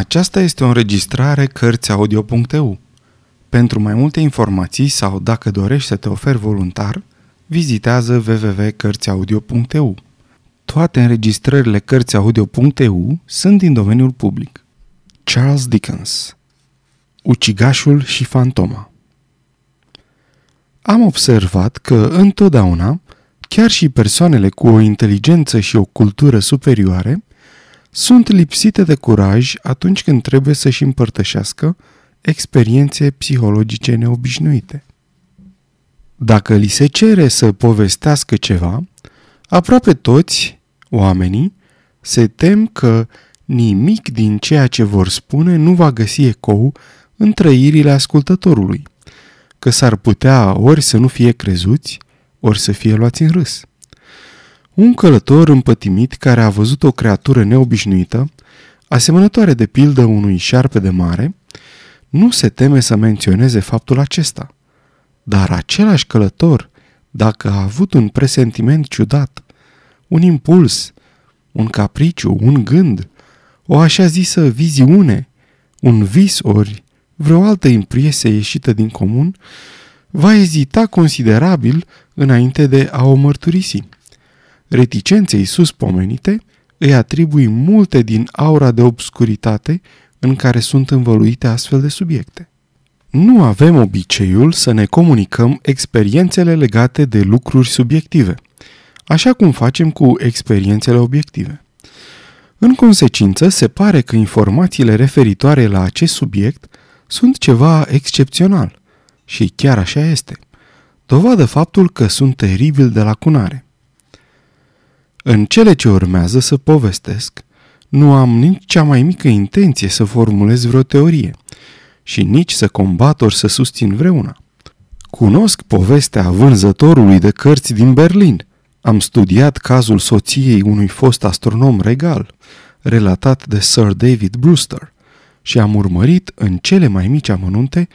Aceasta este o înregistrare Cărțiaudio.eu. Pentru mai multe informații sau dacă dorești să te oferi voluntar, vizitează www.cărțiaudio.eu. Toate înregistrările Cărțiaudio.eu sunt din domeniul public. Charles Dickens Ucigașul și fantoma Am observat că întotdeauna, chiar și persoanele cu o inteligență și o cultură superioare, sunt lipsite de curaj atunci când trebuie să-și împărtășească experiențe psihologice neobișnuite. Dacă li se cere să povestească ceva, aproape toți oamenii se tem că nimic din ceea ce vor spune nu va găsi ecou în trăirile ascultătorului, că s-ar putea ori să nu fie crezuți, ori să fie luați în râs. Un călător împătimit care a văzut o creatură neobișnuită, asemănătoare de pildă unui șarpe de mare, nu se teme să menționeze faptul acesta. Dar același călător, dacă a avut un presentiment ciudat, un impuls, un capriciu, un gând, o așa zisă viziune, un vis ori vreo altă impresie ieșită din comun, va ezita considerabil înainte de a o mărturisi reticenței sus pomenite, îi atribui multe din aura de obscuritate în care sunt învăluite astfel de subiecte. Nu avem obiceiul să ne comunicăm experiențele legate de lucruri subiective, așa cum facem cu experiențele obiective. În consecință, se pare că informațiile referitoare la acest subiect sunt ceva excepțional și chiar așa este. Dovadă faptul că sunt teribil de lacunare. În cele ce urmează să povestesc, nu am nici cea mai mică intenție să formulez vreo teorie și nici să combat ori să susțin vreuna. Cunosc povestea vânzătorului de cărți din Berlin. Am studiat cazul soției unui fost astronom regal, relatat de Sir David Brewster, și am urmărit în cele mai mici amănunte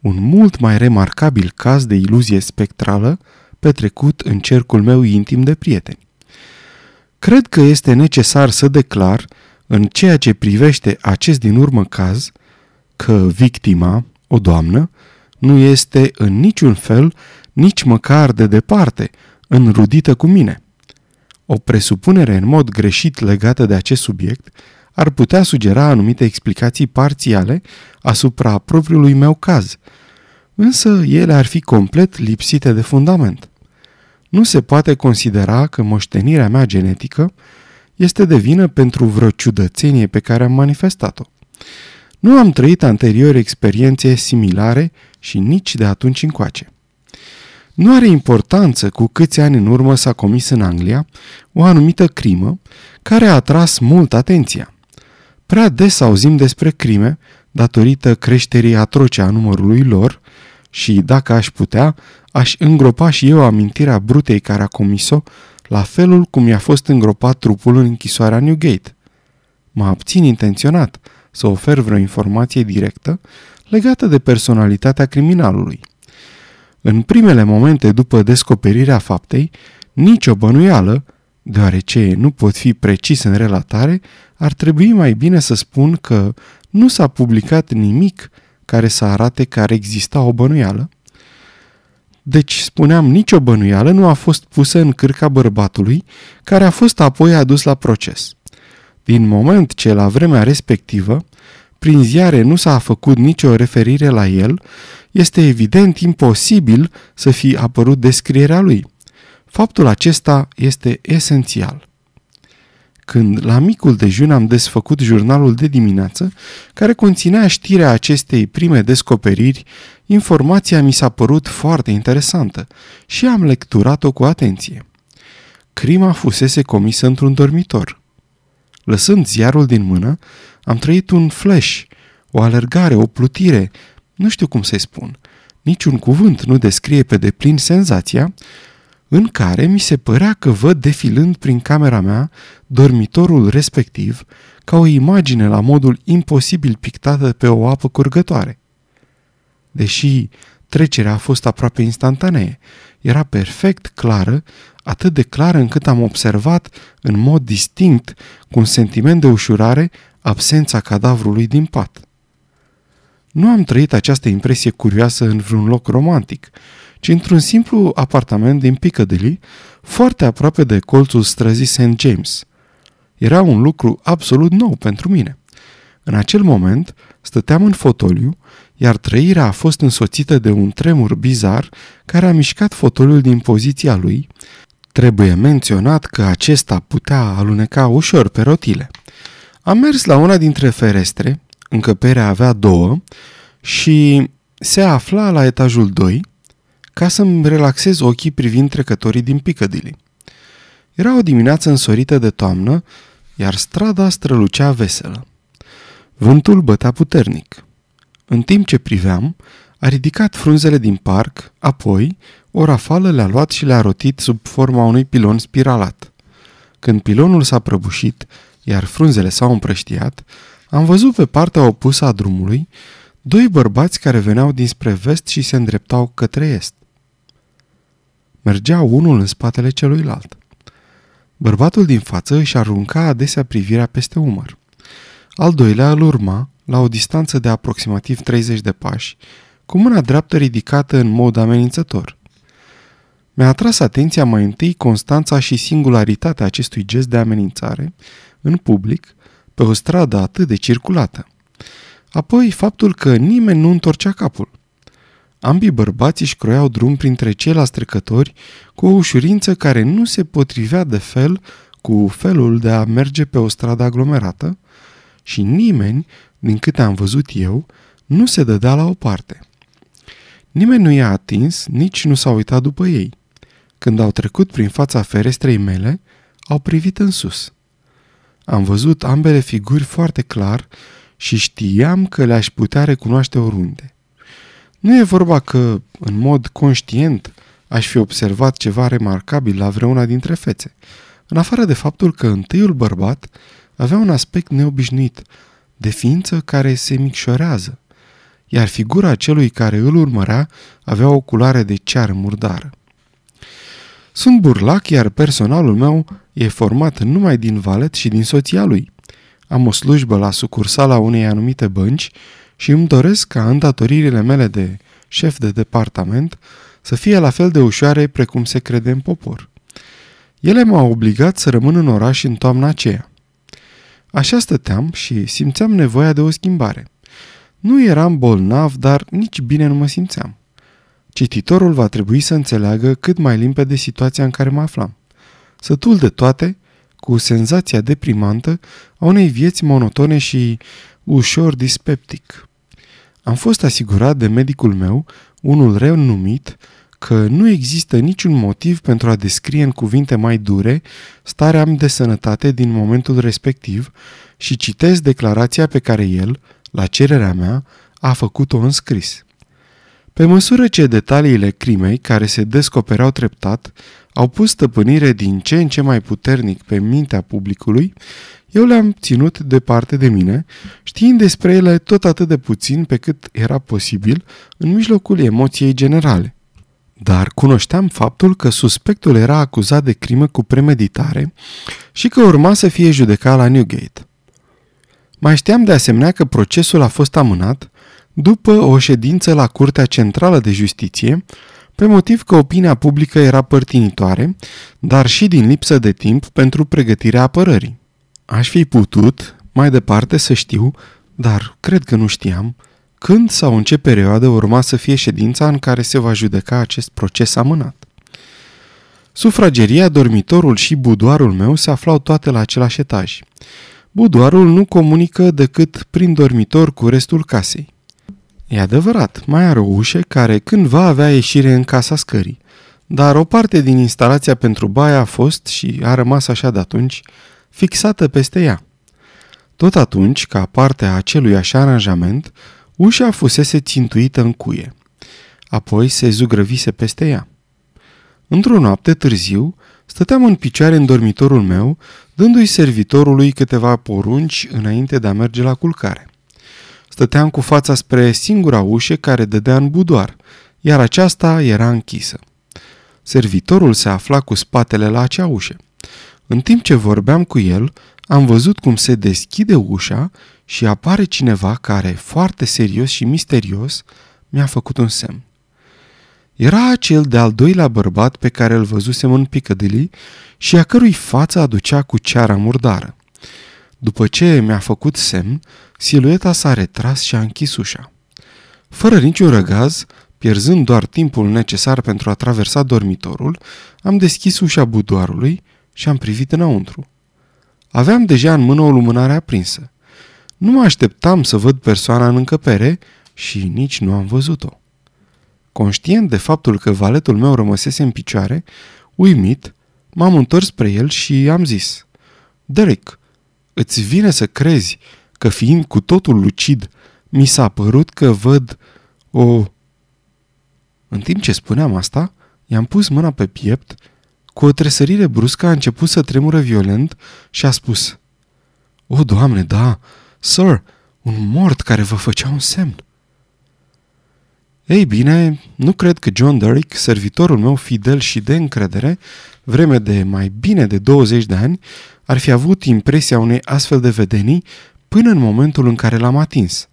un mult mai remarcabil caz de iluzie spectrală petrecut în cercul meu intim de prieteni. Cred că este necesar să declar, în ceea ce privește acest din urmă caz, că victima, o doamnă, nu este în niciun fel, nici măcar de departe, înrudită cu mine. O presupunere în mod greșit legată de acest subiect ar putea sugera anumite explicații parțiale asupra propriului meu caz, însă ele ar fi complet lipsite de fundament nu se poate considera că moștenirea mea genetică este de vină pentru vreo ciudățenie pe care am manifestat-o. Nu am trăit anterior experiențe similare și nici de atunci încoace. Nu are importanță cu câți ani în urmă s-a comis în Anglia o anumită crimă care a atras mult atenția. Prea des auzim despre crime datorită creșterii atroce a numărului lor și, dacă aș putea, aș îngropa și eu amintirea brutei care a comis-o la felul cum i-a fost îngropat trupul în închisoarea Newgate. Mă abțin intenționat să ofer vreo informație directă legată de personalitatea criminalului. În primele momente după descoperirea faptei, nicio bănuială, deoarece nu pot fi precis în relatare, ar trebui mai bine să spun că nu s-a publicat nimic care să arate că ar exista o bănuială, deci, spuneam, nicio bănuială nu a fost pusă în cârca bărbatului, care a fost apoi adus la proces. Din moment ce la vremea respectivă, prin ziare nu s-a făcut nicio referire la el, este evident imposibil să fi apărut descrierea lui. Faptul acesta este esențial. Când la micul dejun am desfăcut jurnalul de dimineață, care conținea știrea acestei prime descoperiri, informația mi s-a părut foarte interesantă și am lecturat-o cu atenție. Crima fusese comisă într-un dormitor. Lăsând ziarul din mână, am trăit un flash, o alergare, o plutire, nu știu cum să-i spun. Niciun cuvânt nu descrie pe deplin senzația în care mi se părea că văd defilând prin camera mea dormitorul respectiv ca o imagine la modul imposibil pictată pe o apă curgătoare. Deși trecerea a fost aproape instantanee, era perfect clară, atât de clară încât am observat în mod distinct, cu un sentiment de ușurare, absența cadavrului din pat. Nu am trăit această impresie curioasă în vreun loc romantic, ci într-un simplu apartament din Piccadilly, foarte aproape de colțul străzii St. James. Era un lucru absolut nou pentru mine. În acel moment stăteam în fotoliu, iar trăirea a fost însoțită de un tremur bizar care a mișcat fotoliul din poziția lui. Trebuie menționat că acesta putea aluneca ușor pe rotile. Am mers la una dintre ferestre, încăperea avea două, și se afla la etajul 2, ca să-mi relaxez ochii privind trecătorii din Piccadilly. Era o dimineață însorită de toamnă, iar strada strălucea veselă. Vântul bătea puternic. În timp ce priveam, a ridicat frunzele din parc, apoi o rafală le-a luat și le-a rotit sub forma unui pilon spiralat. Când pilonul s-a prăbușit, iar frunzele s-au împrăștiat, am văzut pe partea opusă a drumului doi bărbați care veneau dinspre vest și se îndreptau către est. Mergeau unul în spatele celuilalt. Bărbatul din față își arunca adesea privirea peste umăr. Al doilea îl urma, la o distanță de aproximativ 30 de pași, cu mâna dreaptă ridicată în mod amenințător. Mi-a atras atenția mai întâi constanța și singularitatea acestui gest de amenințare, în public, pe o stradă atât de circulată. Apoi faptul că nimeni nu întorcea capul. Ambii bărbați își croiau drum printre ceilalți trecători cu o ușurință care nu se potrivea de fel cu felul de a merge pe o stradă aglomerată și nimeni, din câte am văzut eu, nu se dădea la o parte. Nimeni nu i-a atins, nici nu s-a uitat după ei. Când au trecut prin fața ferestrei mele, au privit în sus. Am văzut ambele figuri foarte clar și știam că le-aș putea recunoaște oriunde. Nu e vorba că, în mod conștient, aș fi observat ceva remarcabil la vreuna dintre fețe, în afară de faptul că întâiul bărbat avea un aspect neobișnuit, de ființă care se micșorează, iar figura celui care îl urmărea avea o culoare de ceară murdară. Sunt burlac, iar personalul meu e format numai din valet și din soția lui. Am o slujbă la sucursala unei anumite bănci și îmi doresc ca îndatoririle mele de șef de departament să fie la fel de ușoare precum se crede în popor. Ele m-au obligat să rămân în oraș în toamna aceea. Așa stăteam și simțeam nevoia de o schimbare. Nu eram bolnav, dar nici bine nu mă simțeam. Cititorul va trebui să înțeleagă cât mai limpede situația în care mă aflam. Sătul de toate, cu senzația deprimantă a unei vieți monotone și ușor dispeptic. Am fost asigurat de medicul meu, unul renumit, că nu există niciun motiv pentru a descrie în cuvinte mai dure starea de sănătate din momentul respectiv și citesc declarația pe care el, la cererea mea, a făcut-o în scris. Pe măsură ce detaliile crimei, care se descopereau treptat, au pus stăpânire din ce în ce mai puternic pe mintea publicului, eu le-am ținut departe de mine, știind despre ele tot atât de puțin pe cât era posibil în mijlocul emoției generale. Dar cunoșteam faptul că suspectul era acuzat de crimă cu premeditare și că urma să fie judecat la Newgate. Mai știam de asemenea că procesul a fost amânat după o ședință la Curtea Centrală de Justiție, pe motiv că opinia publică era părtinitoare, dar și din lipsă de timp pentru pregătirea apărării. Aș fi putut, mai departe, să știu, dar cred că nu știam, când sau în ce perioadă urma să fie ședința în care se va judeca acest proces amânat. Sufrageria, dormitorul și budoarul meu se aflau toate la același etaj. Budoarul nu comunică decât prin dormitor cu restul casei. E adevărat, mai are o ușă care cândva avea ieșire în casa scării, dar o parte din instalația pentru baia a fost și a rămas așa de atunci fixată peste ea. Tot atunci, ca parte a acelui așa aranjament, ușa fusese țintuită în cuie. Apoi se zugrăvise peste ea. Într-o noapte târziu, stăteam în picioare în dormitorul meu, dându-i servitorului câteva porunci înainte de a merge la culcare. Stăteam cu fața spre singura ușă care dădea în budoar, iar aceasta era închisă. Servitorul se afla cu spatele la acea ușă. În timp ce vorbeam cu el, am văzut cum se deschide ușa și apare cineva care, foarte serios și misterios, mi-a făcut un semn. Era acel de-al doilea bărbat pe care îl văzusem în Piccadilly și a cărui față aducea cu ceara murdară. După ce mi-a făcut semn, silueta s-a retras și a închis ușa. Fără niciun răgaz, pierzând doar timpul necesar pentru a traversa dormitorul, am deschis ușa budoarului și am privit înăuntru. Aveam deja în mână o lumânare aprinsă. Nu mă așteptam să văd persoana în încăpere și nici nu am văzut-o. Conștient de faptul că valetul meu rămăsese în picioare, uimit, m-am întors spre el și am zis Derek, îți vine să crezi că fiind cu totul lucid, mi s-a părut că văd o... În timp ce spuneam asta, i-am pus mâna pe piept, cu o tresărire bruscă a început să tremură violent și a spus O, Doamne, da, sir, un mort care vă făcea un semn. Ei bine, nu cred că John Derrick, servitorul meu fidel și de încredere, vreme de mai bine de 20 de ani, ar fi avut impresia unei astfel de vedenii până în momentul în care l-am atins.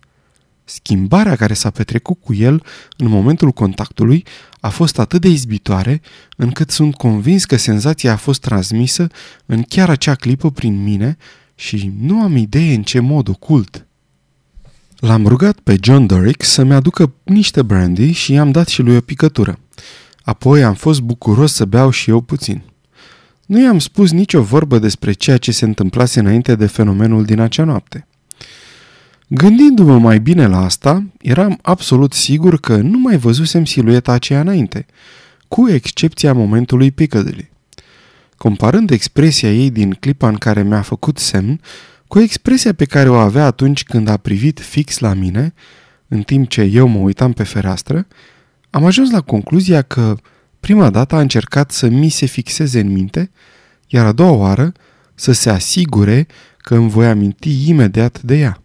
Schimbarea care s-a petrecut cu el în momentul contactului a fost atât de izbitoare, încât sunt convins că senzația a fost transmisă în chiar acea clipă prin mine și nu am idee în ce mod ocult. L-am rugat pe John Dorick să-mi aducă niște brandy și i-am dat și lui o picătură. Apoi am fost bucuros să beau și eu puțin. Nu i-am spus nicio vorbă despre ceea ce se întâmplase înainte de fenomenul din acea noapte. Gândindu-mă mai bine la asta, eram absolut sigur că nu mai văzusem silueta aceea înainte, cu excepția momentului Piccadilly. Comparând expresia ei din clipa în care mi-a făcut semn, cu expresia pe care o avea atunci când a privit fix la mine, în timp ce eu mă uitam pe fereastră, am ajuns la concluzia că prima dată a încercat să mi se fixeze în minte, iar a doua oară să se asigure că îmi voi aminti imediat de ea.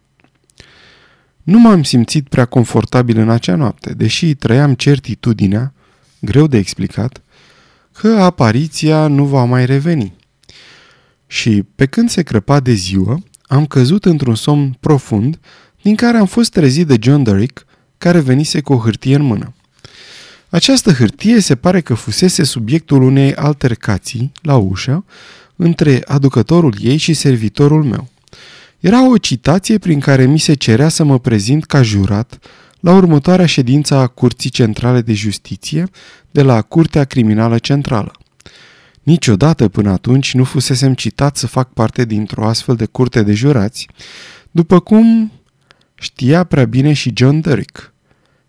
Nu m-am simțit prea confortabil în acea noapte, deși trăiam certitudinea, greu de explicat, că apariția nu va mai reveni. Și pe când se crăpa de ziua, am căzut într-un somn profund, din care am fost trezit de John Derrick, care venise cu o hârtie în mână. Această hârtie se pare că fusese subiectul unei altercații la ușă între aducătorul ei și servitorul meu. Era o citație prin care mi se cerea să mă prezint ca jurat la următoarea ședință a Curții Centrale de Justiție de la Curtea Criminală Centrală. Niciodată până atunci nu fusesem citat să fac parte dintr-o astfel de curte de jurați, după cum știa prea bine și John Derrick.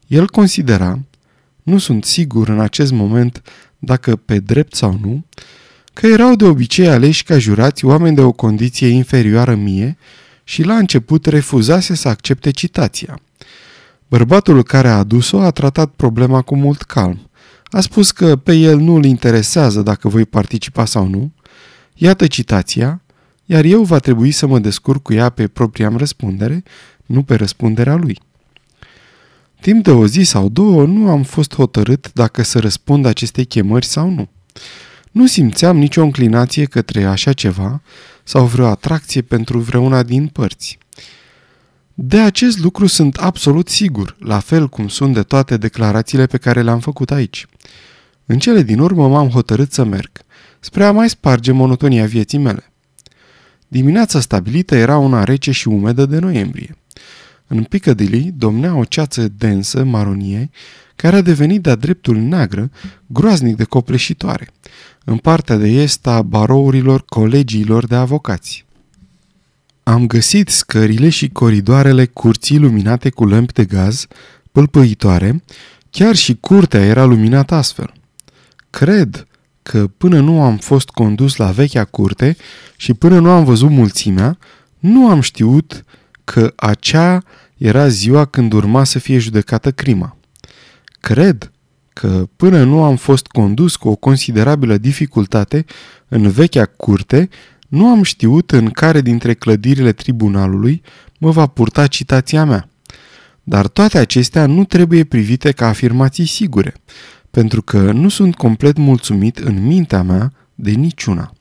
El considera, nu sunt sigur în acest moment dacă pe drept sau nu, că erau de obicei aleși ca jurați oameni de o condiție inferioară mie și la început refuzase să accepte citația. Bărbatul care a adus-o a tratat problema cu mult calm. A spus că pe el nu îl interesează dacă voi participa sau nu. Iată citația, iar eu va trebui să mă descurc cu ea pe propria răspundere, nu pe răspunderea lui. Timp de o zi sau două nu am fost hotărât dacă să răspund acestei chemări sau nu. Nu simțeam nicio înclinație către așa ceva sau vreo atracție pentru vreuna din părți. De acest lucru sunt absolut sigur, la fel cum sunt de toate declarațiile pe care le-am făcut aici. În cele din urmă m-am hotărât să merg, spre a mai sparge monotonia vieții mele. Dimineața stabilită era una rece și umedă de noiembrie. În Piccadilly domnea o ceață densă, maronie, care a devenit de-a dreptul neagră, groaznic de copleșitoare, în partea de est a barourilor colegiilor de avocați. Am găsit scările și coridoarele curții luminate cu lămpi de gaz, pâlpâitoare, chiar și curtea era luminată astfel. Cred că până nu am fost condus la vechea curte și până nu am văzut mulțimea, nu am știut că acea era ziua când urma să fie judecată crima. Cred că până nu am fost condus cu o considerabilă dificultate în vechea curte, nu am știut în care dintre clădirile tribunalului mă va purta citația mea. Dar toate acestea nu trebuie privite ca afirmații sigure, pentru că nu sunt complet mulțumit în mintea mea de niciuna.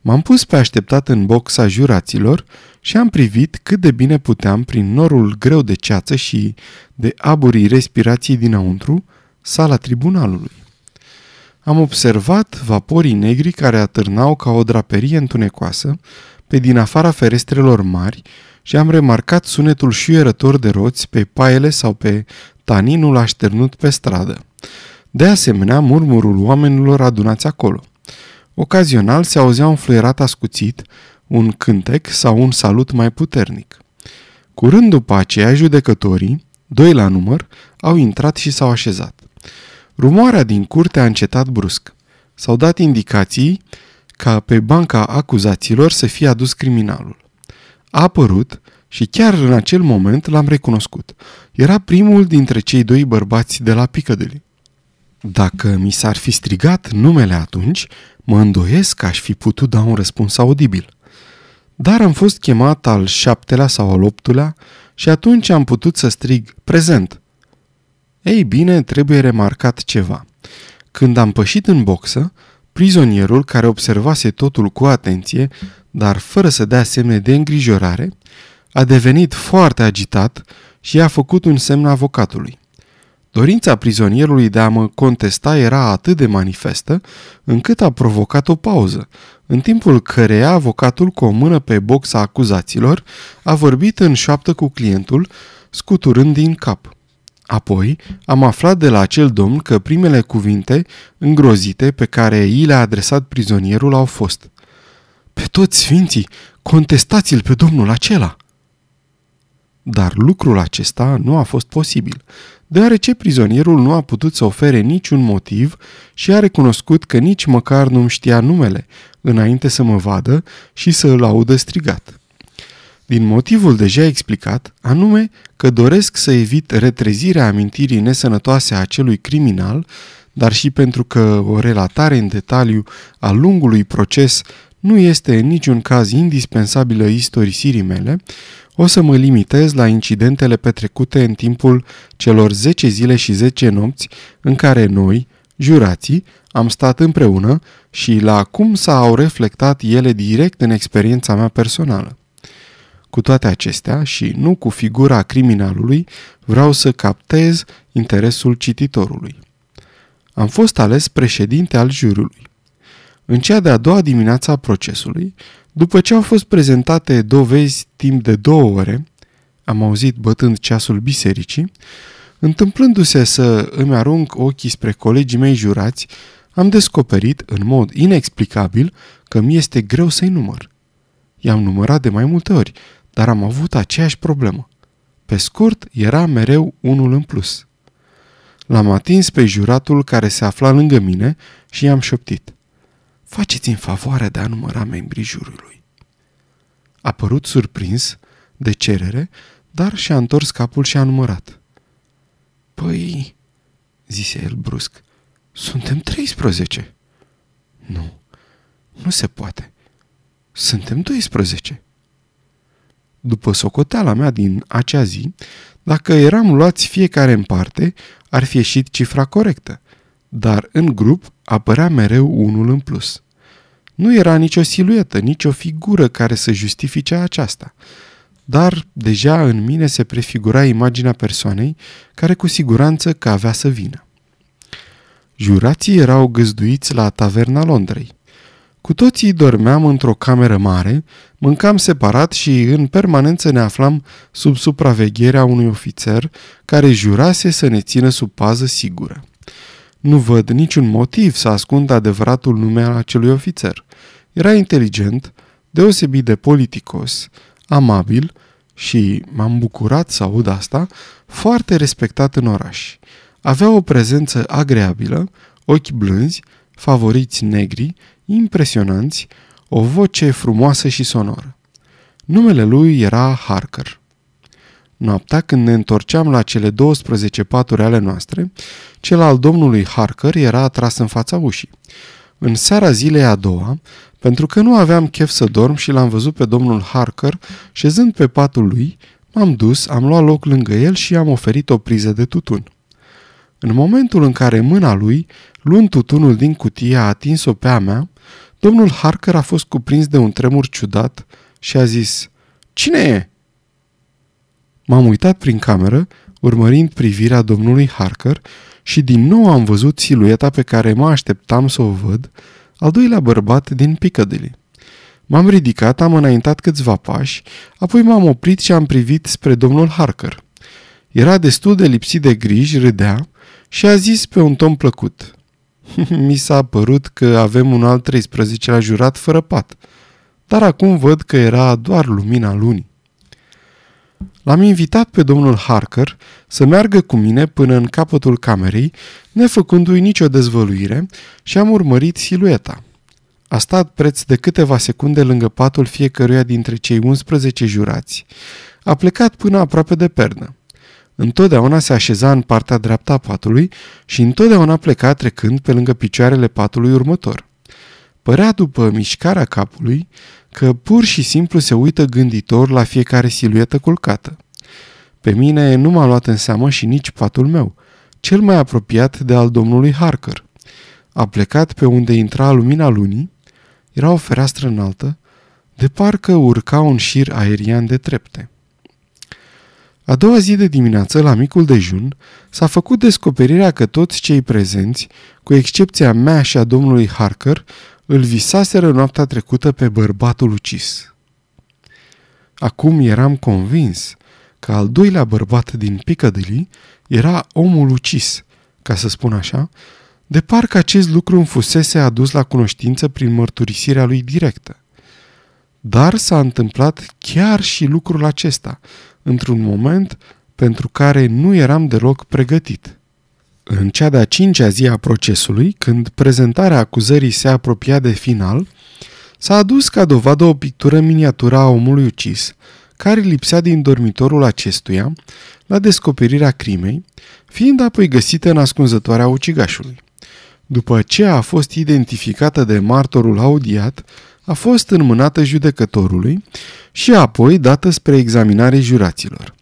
M-am pus pe așteptat în boxa juraților și am privit cât de bine puteam prin norul greu de ceață și de aburii respirației dinăuntru sala tribunalului. Am observat vaporii negri care atârnau ca o draperie întunecoasă pe din afara ferestrelor mari și am remarcat sunetul șuierător de roți pe paiele sau pe taninul așternut pe stradă. De asemenea, murmurul oamenilor adunați acolo. Ocazional se auzea un fluierat ascuțit, un cântec sau un salut mai puternic. Curând după aceea, judecătorii, doi la număr, au intrat și s-au așezat. Rumoarea din curte a încetat brusc. S-au dat indicații ca pe banca acuzaților să fie adus criminalul. A apărut și chiar în acel moment l-am recunoscut. Era primul dintre cei doi bărbați de la Piccadilly. Dacă mi s-ar fi strigat numele atunci, mă îndoiesc că aș fi putut da un răspuns audibil. Dar am fost chemat al șaptelea sau al optulea și atunci am putut să strig prezent. Ei bine, trebuie remarcat ceva. Când am pășit în boxă, prizonierul, care observase totul cu atenție, dar fără să dea semne de îngrijorare, a devenit foarte agitat și a făcut un semn avocatului. Dorința prizonierului de a mă contesta era atât de manifestă, încât a provocat o pauză, în timpul căreia avocatul cu o mână pe boxa acuzaților a vorbit în șoaptă cu clientul, scuturând din cap. Apoi am aflat de la acel domn că primele cuvinte îngrozite pe care i le-a adresat prizonierul au fost Pe toți sfinții, contestați-l pe domnul acela! Dar lucrul acesta nu a fost posibil, deoarece prizonierul nu a putut să ofere niciun motiv și a recunoscut că nici măcar nu-mi știa numele, înainte să mă vadă și să îl audă strigat. Din motivul deja explicat, anume că doresc să evit retrezirea amintirii nesănătoase a acelui criminal, dar și pentru că o relatare în detaliu a lungului proces nu este în niciun caz indispensabilă istorisirii mele, o să mă limitez la incidentele petrecute în timpul celor 10 zile și 10 nopți în care noi, jurații, am stat împreună și la cum s-au reflectat ele direct în experiența mea personală. Cu toate acestea și nu cu figura criminalului, vreau să captez interesul cititorului. Am fost ales președinte al jurului. În cea de-a doua dimineață a procesului, după ce au fost prezentate dovezi timp de două ore, am auzit bătând ceasul bisericii, întâmplându-se să îmi arunc ochii spre colegii mei jurați, am descoperit, în mod inexplicabil, că mi este greu să-i număr. I-am numărat de mai multe ori, dar am avut aceeași problemă. Pe scurt, era mereu unul în plus. L-am atins pe juratul care se afla lângă mine și i-am șoptit. Faceți-mi favoarea de a număra membrii jurului. A părut surprins de cerere, dar și-a întors capul și a numărat. Păi, zise el brusc, suntem 13. Nu, nu se poate. Suntem 12. După socoteala mea din acea zi, dacă eram luați fiecare în parte, ar fi ieșit cifra corectă, dar în grup apărea mereu unul în plus. Nu era nicio siluetă, nicio figură care să justifice aceasta, dar deja în mine se prefigura imaginea persoanei care cu siguranță că avea să vină. Jurații erau găzduiți la taverna Londrei. Cu toții dormeam într-o cameră mare, mâncam separat și în permanență ne aflam sub supravegherea unui ofițer care jurase să ne țină sub pază sigură. Nu văd niciun motiv să ascund adevăratul nume al acelui ofițer. Era inteligent, deosebit de politicos, amabil și, m-am bucurat să aud asta, foarte respectat în oraș. Avea o prezență agreabilă, ochi blânzi, favoriți negri, impresionanți, o voce frumoasă și sonoră. Numele lui era Harker. Noaptea, când ne întorceam la cele 12 paturi ale noastre, cel al domnului Harker era atras în fața ușii. În seara zilei a doua, pentru că nu aveam chef să dorm și l-am văzut pe domnul Harker șezând pe patul lui, m-am dus, am luat loc lângă el și am oferit o priză de tutun. În momentul în care mâna lui, luând tutunul din cutie, a atins-o pe a mea, Domnul Harker a fost cuprins de un tremur ciudat și a zis, Cine e?" M-am uitat prin cameră, urmărind privirea domnului Harker și din nou am văzut silueta pe care mă așteptam să o văd, al doilea bărbat din Piccadilly. M-am ridicat, am înaintat câțiva pași, apoi m-am oprit și am privit spre domnul Harker. Era destul de lipsit de griji, râdea și a zis pe un ton plăcut. Mi s-a părut că avem un alt 13 la jurat fără pat, dar acum văd că era doar lumina lunii. L-am invitat pe domnul Harker să meargă cu mine până în capătul camerei, nefăcându-i nicio dezvăluire, și am urmărit silueta. A stat preț de câteva secunde lângă patul fiecăruia dintre cei 11 jurați. A plecat până aproape de pernă. Întotdeauna se așeza în partea dreaptă a patului și întotdeauna pleca trecând pe lângă picioarele patului următor. Părea după mișcarea capului că pur și simplu se uită gânditor la fiecare siluetă culcată. Pe mine nu m-a luat în seamă și nici patul meu, cel mai apropiat de al domnului Harker. A plecat pe unde intra lumina lunii, era o fereastră înaltă, de parcă urca un șir aerian de trepte. A doua zi de dimineață, la micul dejun, s-a făcut descoperirea că toți cei prezenți, cu excepția mea și a domnului Harker, îl visaseră noaptea trecută pe bărbatul ucis. Acum eram convins că al doilea bărbat din Piccadilly era omul ucis, ca să spun așa, de parcă acest lucru îmi fusese adus la cunoștință prin mărturisirea lui directă. Dar s-a întâmplat chiar și lucrul acesta, într-un moment pentru care nu eram deloc pregătit. În cea de-a cincea zi a procesului, când prezentarea acuzării se apropia de final, s-a adus ca dovadă o pictură miniatură a omului ucis, care lipsea din dormitorul acestuia la descoperirea crimei, fiind apoi găsită în ascunzătoarea ucigașului. După ce a fost identificată de martorul audiat, a fost înmânată judecătorului și apoi dată spre examinare juraților.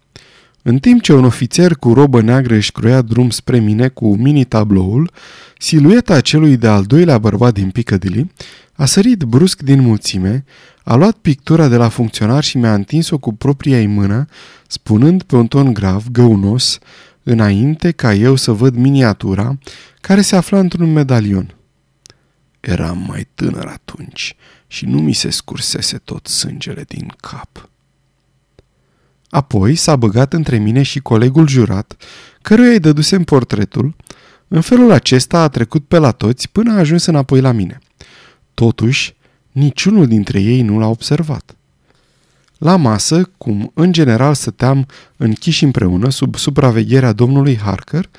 În timp ce un ofițer cu robă neagră își croia drum spre mine cu mini-tabloul, silueta celui de-al doilea bărbat din Piccadilly a sărit brusc din mulțime, a luat pictura de la funcționar și mi-a întins-o cu propria ei mână, spunând pe un ton grav, găunos, înainte ca eu să văd miniatura, care se afla într-un medalion. Eram mai tânăr atunci și nu mi se scursese tot sângele din cap. Apoi s-a băgat între mine și colegul jurat, căruia îi dădusem portretul. În felul acesta a trecut pe la toți până a ajuns înapoi la mine. Totuși, niciunul dintre ei nu l-a observat. La masă, cum în general stăteam închiși împreună sub supravegherea domnului Harker,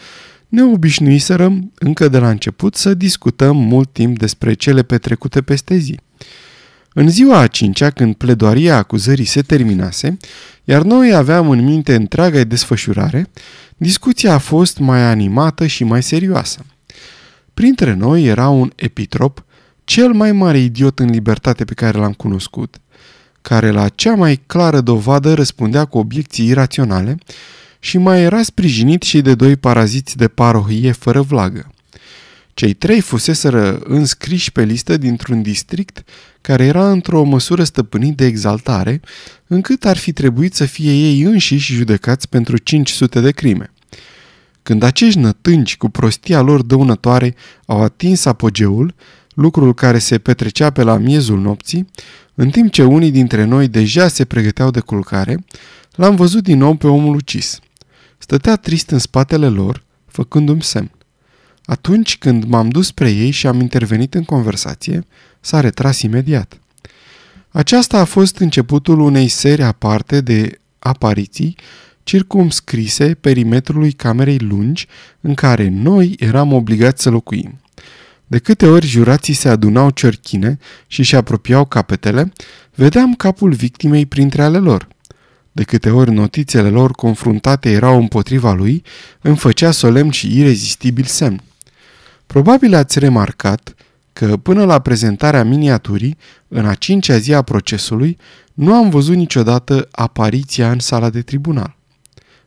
ne obișnuiserăm încă de la început să discutăm mult timp despre cele petrecute peste zi. În ziua a cincea, când pledoaria acuzării se terminase, iar noi aveam în minte întreaga desfășurare, discuția a fost mai animată și mai serioasă. Printre noi era un epitrop, cel mai mare idiot în libertate pe care l-am cunoscut, care la cea mai clară dovadă răspundea cu obiecții iraționale și mai era sprijinit și de doi paraziți de parohie fără vlagă. Cei trei fuseseră înscriși pe listă dintr-un district care era într-o măsură stăpânit de exaltare, încât ar fi trebuit să fie ei înșiși judecați pentru 500 de crime. Când acești nătângi cu prostia lor dăunătoare au atins apogeul, lucrul care se petrecea pe la miezul nopții, în timp ce unii dintre noi deja se pregăteau de culcare, l-am văzut din nou pe omul ucis. Stătea trist în spatele lor, făcându-mi semn. Atunci când m-am dus spre ei și am intervenit în conversație, s-a retras imediat. Aceasta a fost începutul unei serii aparte de apariții circumscrise perimetrului camerei lungi în care noi eram obligați să locuim. De câte ori jurații se adunau cerchine și își apropiau capetele, vedeam capul victimei printre ale lor. De câte ori notițele lor confruntate erau împotriva lui, îmi făcea solemn și irezistibil semn. Probabil ați remarcat că până la prezentarea miniaturii, în a cincea zi a procesului, nu am văzut niciodată apariția în sala de tribunal.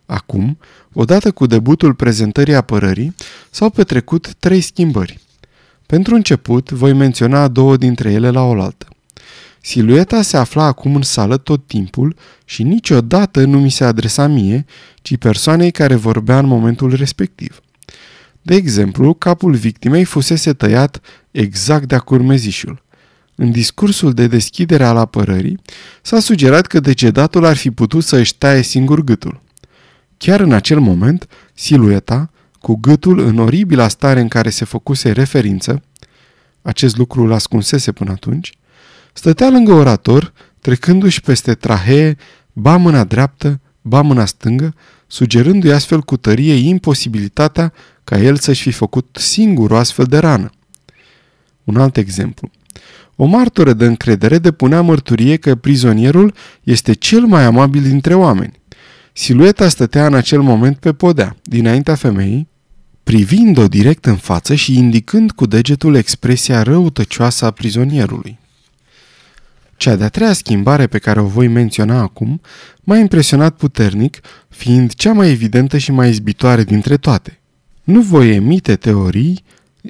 Acum, odată cu debutul prezentării apărării, s-au petrecut trei schimbări. Pentru început, voi menționa două dintre ele la oaltă. Silueta se afla acum în sală tot timpul și niciodată nu mi se adresa mie, ci persoanei care vorbea în momentul respectiv. De exemplu, capul victimei fusese tăiat exact de-a curmezișul. În discursul de deschidere al apărării, s-a sugerat că decedatul ar fi putut să își taie singur gâtul. Chiar în acel moment, silueta, cu gâtul în oribila stare în care se făcuse referință, acest lucru îl ascunsese până atunci, stătea lângă orator, trecându-și peste trahee, ba mâna dreaptă, ba mâna stângă, sugerându-i astfel cu tărie imposibilitatea ca el să-și fi făcut singur o astfel de rană. Un alt exemplu. O martoră de încredere depunea mărturie că prizonierul este cel mai amabil dintre oameni. Silueta stătea în acel moment pe podea, dinaintea femeii, privind-o direct în față și indicând cu degetul expresia răutăcioasă a prizonierului. Cea de-a treia schimbare pe care o voi menționa acum m-a impresionat puternic, fiind cea mai evidentă și mai izbitoare dintre toate. Nu voi emite teorii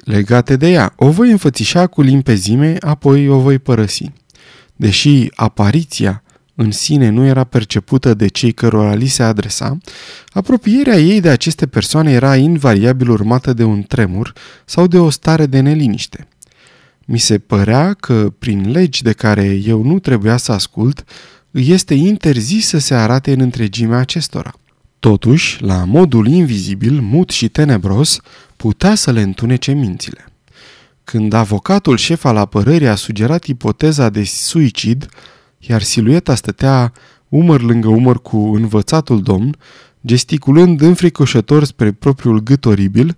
legate de ea, o voi înfățișa cu limpezime, apoi o voi părăsi. Deși apariția în sine nu era percepută de cei cărora li se adresa, apropierea ei de aceste persoane era invariabil urmată de un tremur sau de o stare de neliniște. Mi se părea că, prin legi de care eu nu trebuia să ascult, îi este interzis să se arate în întregimea acestora. Totuși, la modul invizibil, mut și tenebros, putea să le întunece mințile. Când avocatul șef al apărării a sugerat ipoteza de suicid, iar silueta stătea umăr lângă umăr cu învățatul domn, gesticulând înfricoșător spre propriul gât oribil,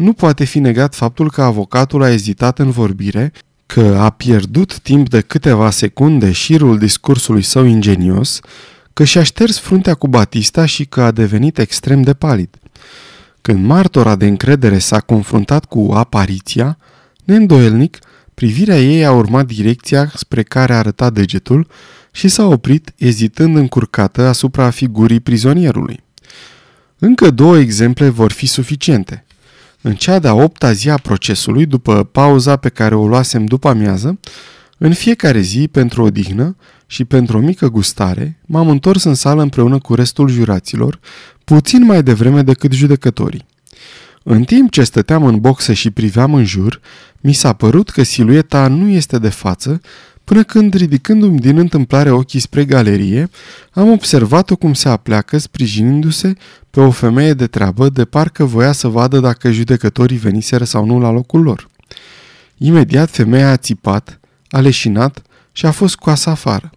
nu poate fi negat faptul că avocatul a ezitat în vorbire, că a pierdut timp de câteva secunde șirul discursului său ingenios, că și-a șters fruntea cu Batista și că a devenit extrem de palid. Când martora de încredere s-a confruntat cu apariția, neîndoielnic, privirea ei a urmat direcția spre care arăta degetul și s-a oprit, ezitând încurcată asupra figurii prizonierului. Încă două exemple vor fi suficiente. În cea de-a opta zi a procesului, după pauza pe care o luasem după amiază, în fiecare zi, pentru o dihnă și pentru o mică gustare, m-am întors în sală împreună cu restul juraților, puțin mai devreme decât judecătorii. În timp ce stăteam în boxă și priveam în jur, mi s-a părut că silueta nu este de față, până când, ridicându-mi din întâmplare ochii spre galerie, am observat-o cum se apleacă, sprijinindu-se pe o femeie de treabă, de parcă voia să vadă dacă judecătorii veniseră sau nu la locul lor. Imediat femeia a țipat, a leșinat și a fost scoasă afară.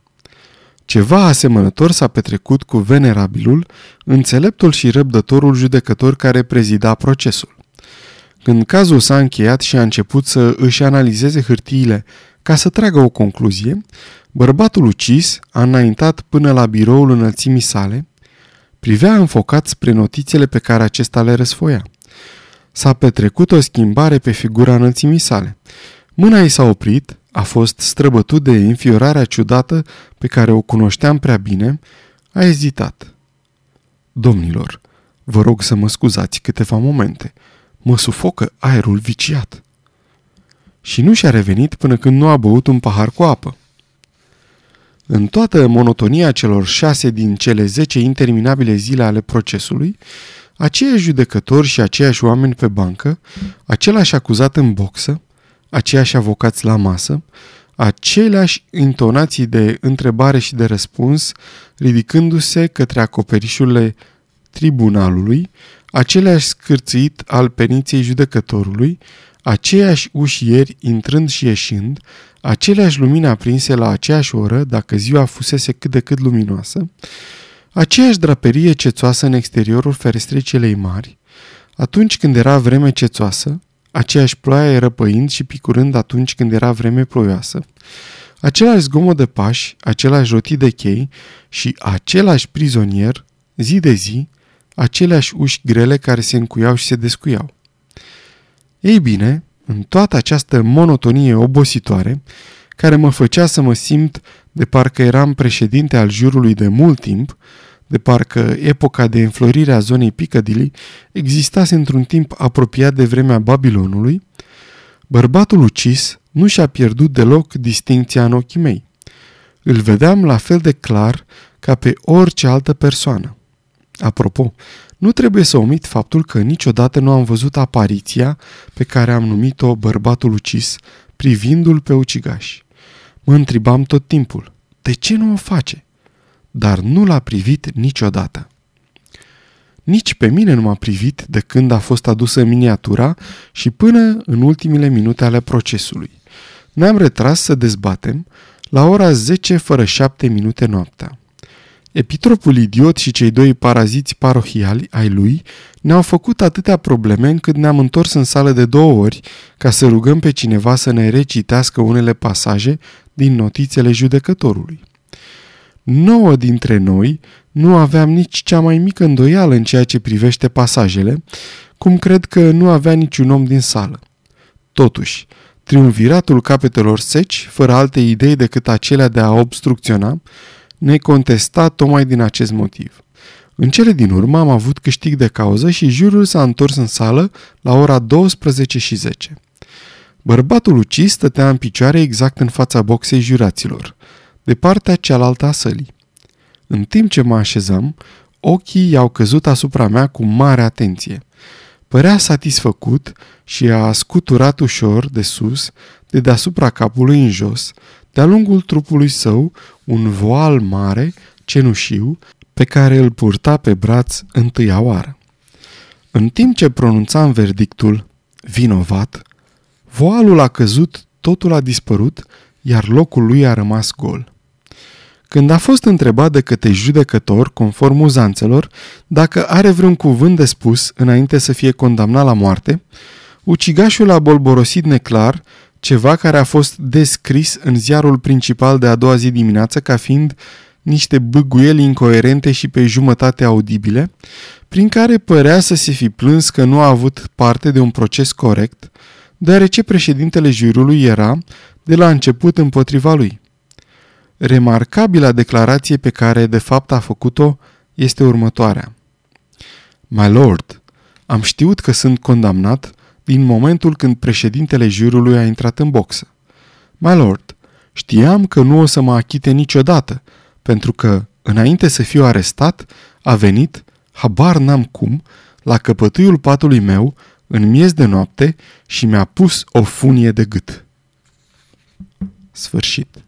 Ceva asemănător s-a petrecut cu venerabilul, înțeleptul și răbdătorul judecător care prezida procesul. Când cazul s-a încheiat și a început să își analizeze hârtiile ca să tragă o concluzie, bărbatul ucis a înaintat până la biroul înălțimii sale, privea înfocat spre notițele pe care acesta le răsfoia. S-a petrecut o schimbare pe figura înălțimii sale. Mâna ei s-a oprit, a fost străbătut de înfiorarea ciudată pe care o cunoșteam prea bine, a ezitat. Domnilor, vă rog să mă scuzați câteva momente. Mă sufocă aerul viciat. Și nu și-a revenit până când nu a băut un pahar cu apă. În toată monotonia celor șase din cele zece interminabile zile ale procesului, aceiași judecători și aceiași oameni pe bancă, același acuzat în boxă, aceiași avocați la masă, aceleași intonații de întrebare și de răspuns, ridicându-se către acoperișurile tribunalului, aceleași scârțit al peniției judecătorului, aceiași ușieri intrând și ieșind, aceleași lumini aprinse la aceeași oră, dacă ziua fusese cât de cât luminoasă, aceeași draperie cețoasă în exteriorul ferestrei celei mari, atunci când era vreme cețoasă, aceeași ploaie răpăind și picurând atunci când era vreme ploioasă, același zgomot de pași, același rotii de chei și același prizonier, zi de zi, aceleași uși grele care se încuiau și se descuiau. Ei bine, în toată această monotonie obositoare, care mă făcea să mă simt de parcă eram președinte al jurului de mult timp, de parcă epoca de înflorire a zonei Piccadilly existase într-un timp apropiat de vremea Babilonului, Bărbatul ucis nu și-a pierdut deloc distinția în ochii mei. Îl vedeam la fel de clar ca pe orice altă persoană. Apropo, nu trebuie să omit faptul că niciodată nu am văzut apariția pe care am numit-o bărbatul ucis, privindu-l pe ucigaș. Mă întrebam tot timpul, de ce nu o face? Dar nu l-a privit niciodată. Nici pe mine nu m-a privit de când a fost adusă miniatura și până în ultimile minute ale procesului. Ne-am retras să dezbatem la ora 10 fără 7 minute noaptea. Epitropul idiot și cei doi paraziți parohiali ai lui ne-au făcut atâtea probleme încât ne-am întors în sală de două ori ca să rugăm pe cineva să ne recitească unele pasaje din notițele judecătorului. Nouă dintre noi nu aveam nici cea mai mică îndoială în ceea ce privește pasajele, cum cred că nu avea niciun om din sală. Totuși, triumviratul capetelor seci, fără alte idei decât acelea de a obstrucționa, ne contesta tocmai din acest motiv. În cele din urmă am avut câștig de cauză și jurul s-a întors în sală la ora 12 și 10. Bărbatul ucis stătea în picioare exact în fața boxei juraților, de partea cealaltă a sălii. În timp ce mă așezam, ochii i-au căzut asupra mea cu mare atenție. Părea satisfăcut și a scuturat ușor de sus, de deasupra capului în jos, de-a lungul trupului său, un voal mare, cenușiu, pe care îl purta pe braț întâia oară. În timp ce pronunțam verdictul vinovat, voalul a căzut, totul a dispărut, iar locul lui a rămas gol. Când a fost întrebat de către judecător, conform uzanțelor, dacă are vreun cuvânt de spus înainte să fie condamnat la moarte, ucigașul a bolborosit neclar ceva care a fost descris în ziarul principal de a doua zi dimineață ca fiind niște băguieli incoerente și pe jumătate audibile, prin care părea să se fi plâns că nu a avut parte de un proces corect, deoarece președintele jurului era, de la început, împotriva lui. Remarcabila declarație pe care de fapt a făcut-o este următoarea. My lord, am știut că sunt condamnat din momentul când președintele jurului a intrat în boxă. My lord, știam că nu o să mă achite niciodată, pentru că, înainte să fiu arestat, a venit, habar n-am cum, la căpătâiul patului meu, în miez de noapte și mi-a pus o funie de gât. Sfârșit.